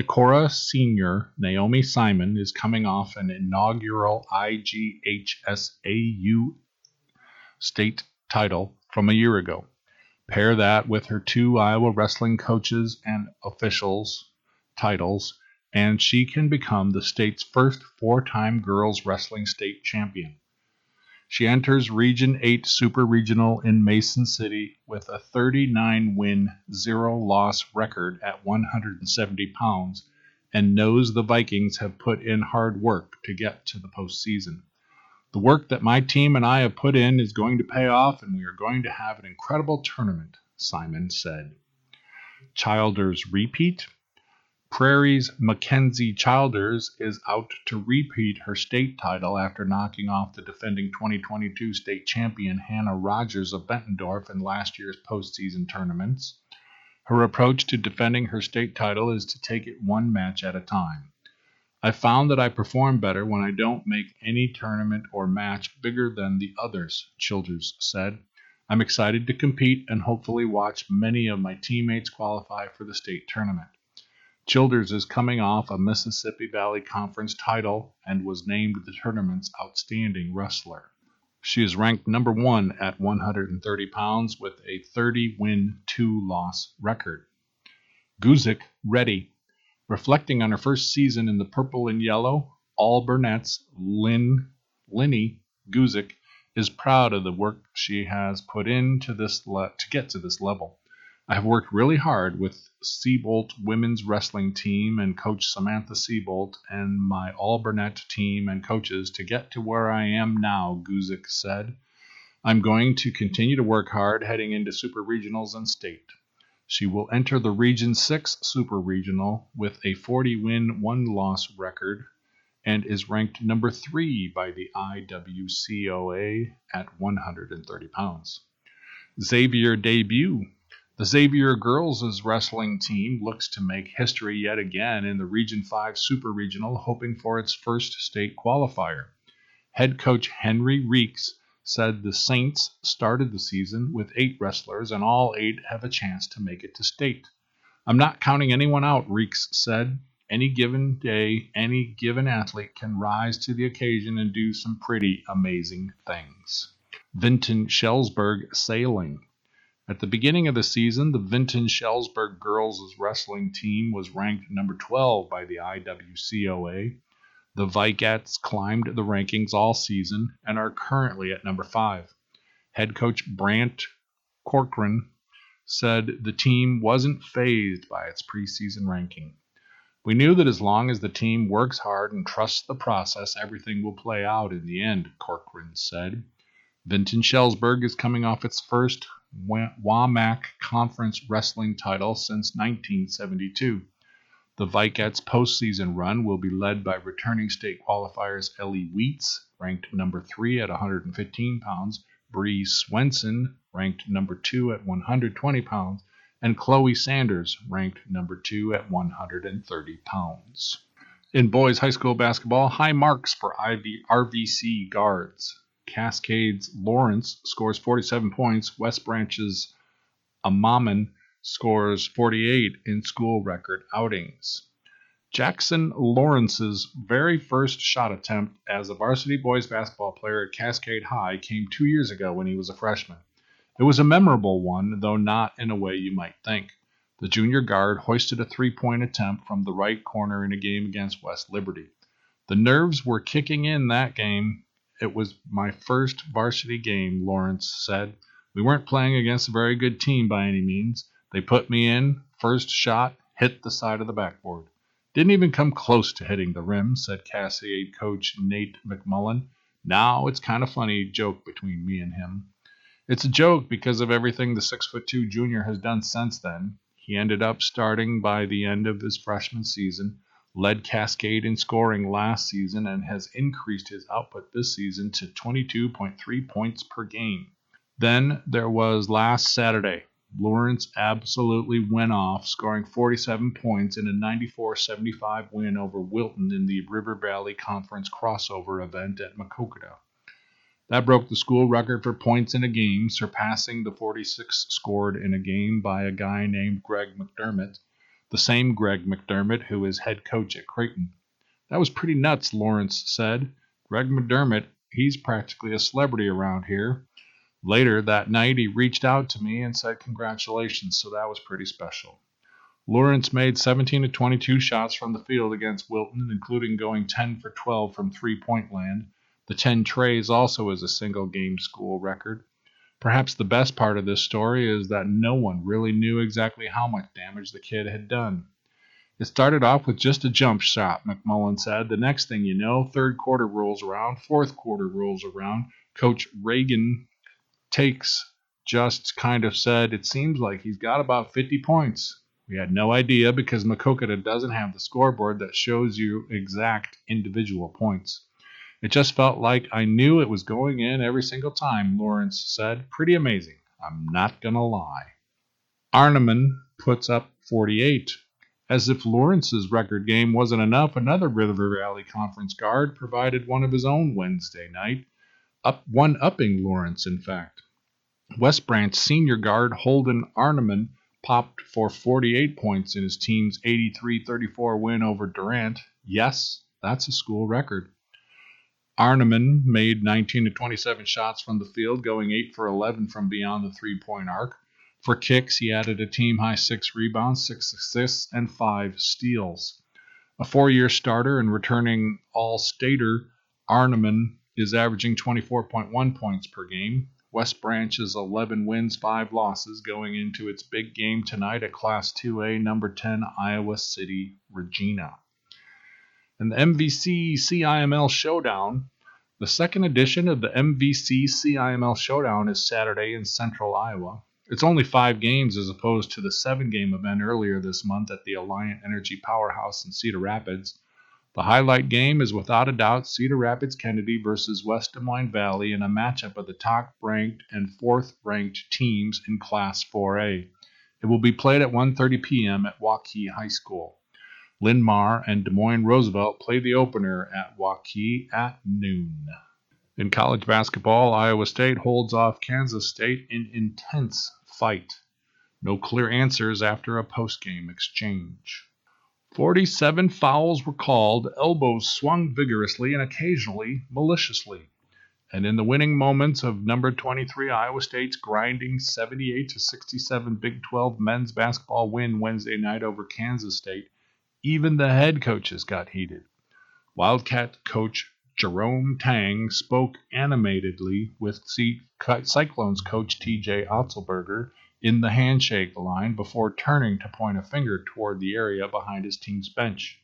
Decorah senior Naomi Simon is coming off an inaugural IGHSAU state title from a year ago. Pair that with her two Iowa wrestling coaches and officials titles, and she can become the state's first four time girls wrestling state champion. She enters Region 8 Super Regional in Mason City with a 39 win, 0 loss record at 170 pounds and knows the Vikings have put in hard work to get to the postseason. The work that my team and I have put in is going to pay off, and we are going to have an incredible tournament, Simon said. Childers repeat Prairie's Mackenzie Childers is out to repeat her state title after knocking off the defending 2022 state champion Hannah Rogers of Bettendorf in last year's postseason tournaments. Her approach to defending her state title is to take it one match at a time. I found that I perform better when I don't make any tournament or match bigger than the others, Childers said. I'm excited to compete and hopefully watch many of my teammates qualify for the state tournament. Childers is coming off a Mississippi Valley Conference title and was named the tournament's outstanding wrestler. She is ranked number one at 130 pounds with a 30 win, 2 loss record. Guzik ready. Reflecting on her first season in the purple and yellow, Alburnett's Lynn Linny Guzik is proud of the work she has put into this le- to get to this level. I have worked really hard with Seabolt women's wrestling team and coach Samantha Seabolt and my Alburnett team and coaches to get to where I am now, Guzik said. I'm going to continue to work hard heading into super regionals and state. She will enter the Region 6 Super Regional with a 40 win, 1 loss record and is ranked number 3 by the IWCOA at 130 pounds. Xavier debut the Xavier girls' wrestling team looks to make history yet again in the Region 5 Super Regional, hoping for its first state qualifier. Head coach Henry Reeks said the Saints started the season with eight wrestlers, and all eight have a chance to make it to state. I'm not counting anyone out, Reeks said. Any given day, any given athlete can rise to the occasion and do some pretty amazing things. Vinton Shellsburg Sailing. At the beginning of the season, the Vinton Shellsburg girls' wrestling team was ranked number 12 by the IWCOA. The Vikets climbed the rankings all season and are currently at number 5. Head coach Brant Corcoran said the team wasn't phased by its preseason ranking. We knew that as long as the team works hard and trusts the process, everything will play out in the end, Corcoran said. Vinton Shellsburg is coming off its first WAMAC Conference wrestling title since 1972. The Vikets postseason run will be led by returning state qualifiers Ellie Wheats, ranked number three at 115 pounds, Bree Swenson, ranked number two at 120 pounds, and Chloe Sanders, ranked number two at 130 pounds. In boys high school basketball, high marks for IV, RVC guards. Cascades Lawrence scores 47 points. West Branch's Amaman scores 48 in school record outings. Jackson Lawrence's very first shot attempt as a varsity boys basketball player at Cascade High came two years ago when he was a freshman. It was a memorable one, though not in a way you might think. The junior guard hoisted a three point attempt from the right corner in a game against West Liberty. The nerves were kicking in that game it was my first varsity game, Lawrence said. We weren't playing against a very good team by any means. They put me in, first shot, hit the side of the backboard. Didn't even come close to hitting the rim, said Cascade coach Nate McMullen. Now it's kind of funny joke between me and him. It's a joke because of everything the six foot two junior has done since then. He ended up starting by the end of his freshman season led Cascade in scoring last season and has increased his output this season to 22.3 points per game. Then there was last Saturday. Lawrence absolutely went off, scoring 47 points in a 94 75 win over Wilton in the River Valley Conference crossover event at Maquoketa. That broke the school record for points in a game, surpassing the 46 scored in a game by a guy named Greg McDermott the same Greg McDermott who is head coach at Creighton. That was pretty nuts, Lawrence said. Greg McDermott, he's practically a celebrity around here. Later that night, he reached out to me and said congratulations, so that was pretty special. Lawrence made 17 to 22 shots from the field against Wilton, including going 10 for 12 from three point land. The 10 trays also is a single game school record. Perhaps the best part of this story is that no one really knew exactly how much damage the kid had done. It started off with just a jump shot, McMullen said. The next thing you know, third quarter rolls around, fourth quarter rolls around. Coach Reagan takes just kind of said, It seems like he's got about 50 points. We had no idea because Maquoketa doesn't have the scoreboard that shows you exact individual points. It just felt like I knew it was going in every single time, Lawrence said. Pretty amazing. I'm not going to lie. Arneman puts up 48. As if Lawrence's record game wasn't enough, another River Valley Conference guard provided one of his own Wednesday night, up one upping Lawrence, in fact. West Branch senior guard Holden Arneman popped for 48 points in his team's 83 34 win over Durant. Yes, that's a school record. Arneman made 19 to 27 shots from the field, going 8 for 11 from beyond the three point arc. For kicks, he added a team high six rebounds, six assists, and five steals. A four year starter and returning all stater, Arneman is averaging 24.1 points per game. West Branch is 11 wins, 5 losses going into its big game tonight at Class 2A, number 10, Iowa City, Regina and the MVC CIML Showdown. The second edition of the MVC CIML Showdown is Saturday in central Iowa. It's only five games as opposed to the seven game event earlier this month at the Alliant Energy Powerhouse in Cedar Rapids. The highlight game is without a doubt Cedar Rapids Kennedy versus West Des Moines Valley in a matchup of the top ranked and fourth ranked teams in Class 4A. It will be played at 1:30 p.m. at Waukee High School. Linn-Mar and Des Moines Roosevelt play the opener at Waukee at noon. In college basketball, Iowa State holds off Kansas State in intense fight. No clear answers after a post-game exchange. 47 fouls were called, elbows swung vigorously and occasionally maliciously. And in the winning moments of number 23 Iowa State's grinding 78 to 67 Big 12 men's basketball win Wednesday night over Kansas State, even the head coaches got heated. Wildcat coach Jerome Tang spoke animatedly with Cyclones coach TJ Otzelberger in the handshake line before turning to point a finger toward the area behind his team's bench.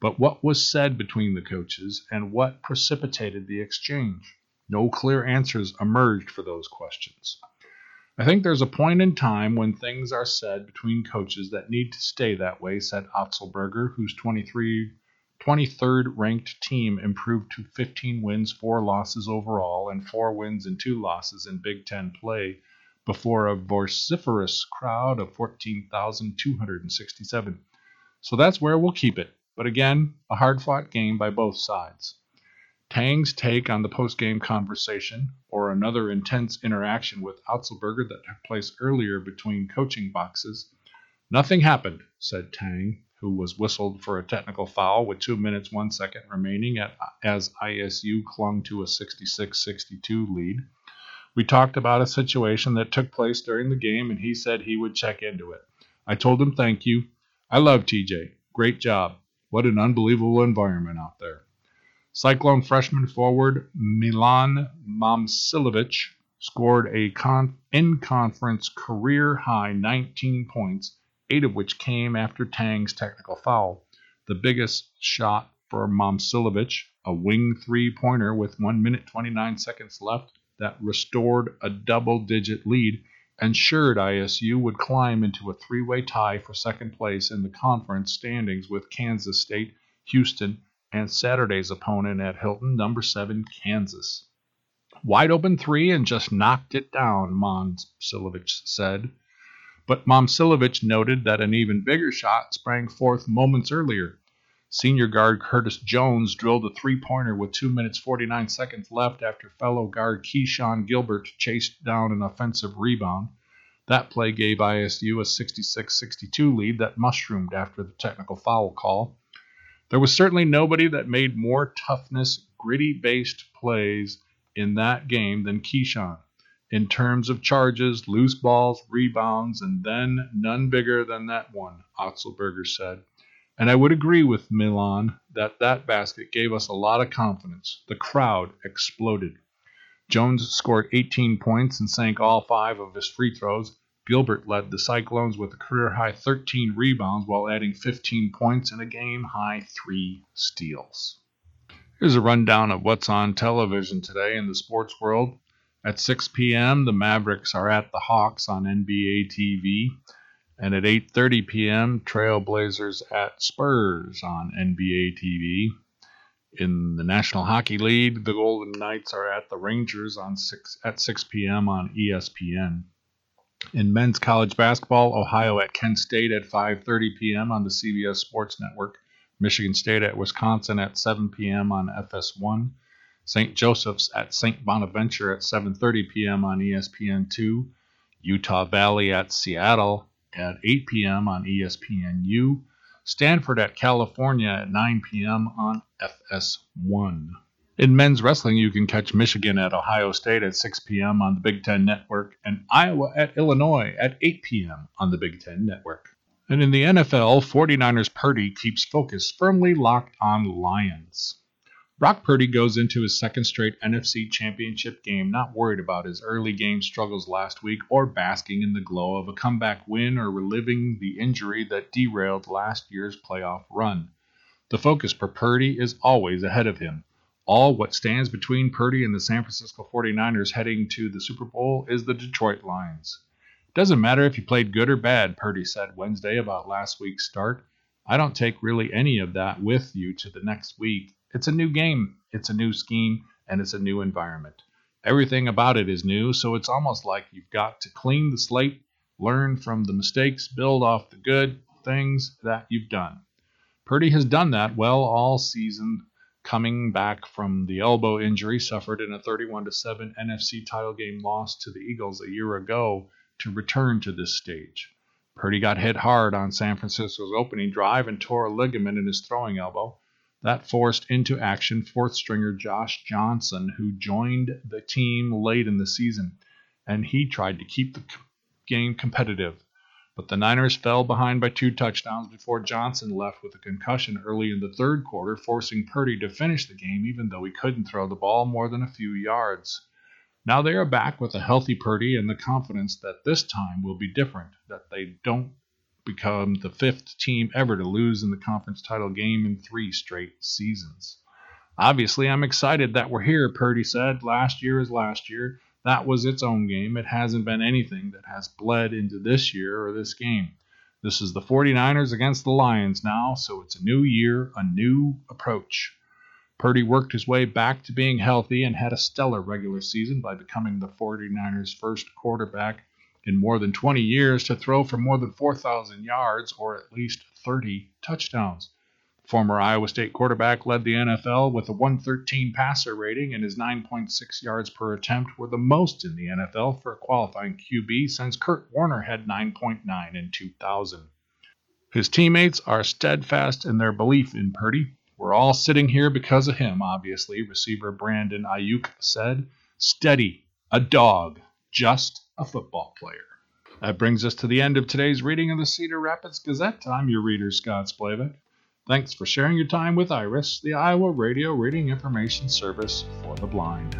But what was said between the coaches and what precipitated the exchange? No clear answers emerged for those questions. I think there's a point in time when things are said between coaches that need to stay that way, said Otzelberger, whose 23, 23rd ranked team improved to 15 wins, 4 losses overall, and 4 wins and 2 losses in Big Ten play before a vociferous crowd of 14,267. So that's where we'll keep it. But again, a hard fought game by both sides. Tang's take on the post-game conversation, or another intense interaction with Otzelberger that took place earlier between coaching boxes. Nothing happened, said Tang, who was whistled for a technical foul with 2 minutes 1 second remaining at, as ISU clung to a 66-62 lead. We talked about a situation that took place during the game and he said he would check into it. I told him thank you. I love TJ. Great job. What an unbelievable environment out there. Cyclone freshman forward Milan Momcilovic scored a con- in-conference career-high 19 points, eight of which came after Tang's technical foul. The biggest shot for Momcilovic, a wing three-pointer with 1 minute 29 seconds left that restored a double-digit lead, ensured ISU would climb into a three-way tie for second place in the conference standings with Kansas State, Houston, and Saturday's opponent at Hilton, number seven, Kansas. Wide open three and just knocked it down, Momcilovic said. But Momcilovic noted that an even bigger shot sprang forth moments earlier. Senior guard Curtis Jones drilled a three pointer with 2 minutes 49 seconds left after fellow guard Keshon Gilbert chased down an offensive rebound. That play gave ISU a 66 62 lead that mushroomed after the technical foul call. There was certainly nobody that made more toughness, gritty based plays in that game than Keshon. In terms of charges, loose balls, rebounds, and then none bigger than that one, Otzelberger said. And I would agree with Milan that that basket gave us a lot of confidence. The crowd exploded. Jones scored 18 points and sank all five of his free throws. Gilbert led the Cyclones with a career high 13 rebounds while adding 15 points and a game high three steals. Here's a rundown of what's on television today in the sports world. At 6 p.m., the Mavericks are at the Hawks on NBA TV, and at 8:30 p.m., Trailblazers at Spurs on NBA TV. In the National Hockey League, the Golden Knights are at the Rangers on 6 at 6 p.m. on ESPN. In men's college basketball, Ohio at Kent State at 5:30 p.m. on the CBS Sports Network. Michigan State at Wisconsin at 7 p.m. on FS1. St. Joseph's at St. Bonaventure at 7:30 p.m. on ESPN2. Utah Valley at Seattle at 8 p.m. on ESPNU. Stanford at California at 9 p.m. on FS1. In men's wrestling, you can catch Michigan at Ohio State at 6 p.m. on the Big Ten Network and Iowa at Illinois at 8 p.m. on the Big Ten Network. And in the NFL, 49ers Purdy keeps focus firmly locked on Lions. Brock Purdy goes into his second straight NFC Championship game not worried about his early game struggles last week or basking in the glow of a comeback win or reliving the injury that derailed last year's playoff run. The focus for Purdy is always ahead of him all what stands between Purdy and the San Francisco 49ers heading to the Super Bowl is the Detroit Lions. Doesn't matter if you played good or bad, Purdy said Wednesday about last week's start. I don't take really any of that with you to the next week. It's a new game, it's a new scheme, and it's a new environment. Everything about it is new, so it's almost like you've got to clean the slate, learn from the mistakes, build off the good things that you've done. Purdy has done that well all season coming back from the elbow injury suffered in a 31 7 NFC title game loss to the Eagles a year ago to return to this stage. Purdy got hit hard on San Francisco's opening drive and tore a ligament in his throwing elbow. That forced into action fourth stringer Josh Johnson, who joined the team late in the season, and he tried to keep the game competitive. But the Niners fell behind by two touchdowns before Johnson left with a concussion early in the third quarter, forcing Purdy to finish the game even though he couldn't throw the ball more than a few yards. Now they are back with a healthy Purdy and the confidence that this time will be different, that they don't become the fifth team ever to lose in the conference title game in three straight seasons. Obviously, I'm excited that we're here, Purdy said. Last year is last year. That was its own game. It hasn't been anything that has bled into this year or this game. This is the 49ers against the Lions now, so it's a new year, a new approach. Purdy worked his way back to being healthy and had a stellar regular season by becoming the 49ers' first quarterback in more than 20 years to throw for more than 4,000 yards or at least 30 touchdowns. Former Iowa State quarterback led the NFL with a 113 passer rating, and his 9.6 yards per attempt were the most in the NFL for a qualifying QB since Kurt Warner had 9.9 in 2000. His teammates are steadfast in their belief in Purdy. We're all sitting here because of him, obviously, receiver Brandon Aiyuk said. Steady, a dog, just a football player. That brings us to the end of today's reading of the Cedar Rapids Gazette. I'm your reader, Scott Splavik. Thanks for sharing your time with Iris, the Iowa Radio Reading Information Service for the Blind.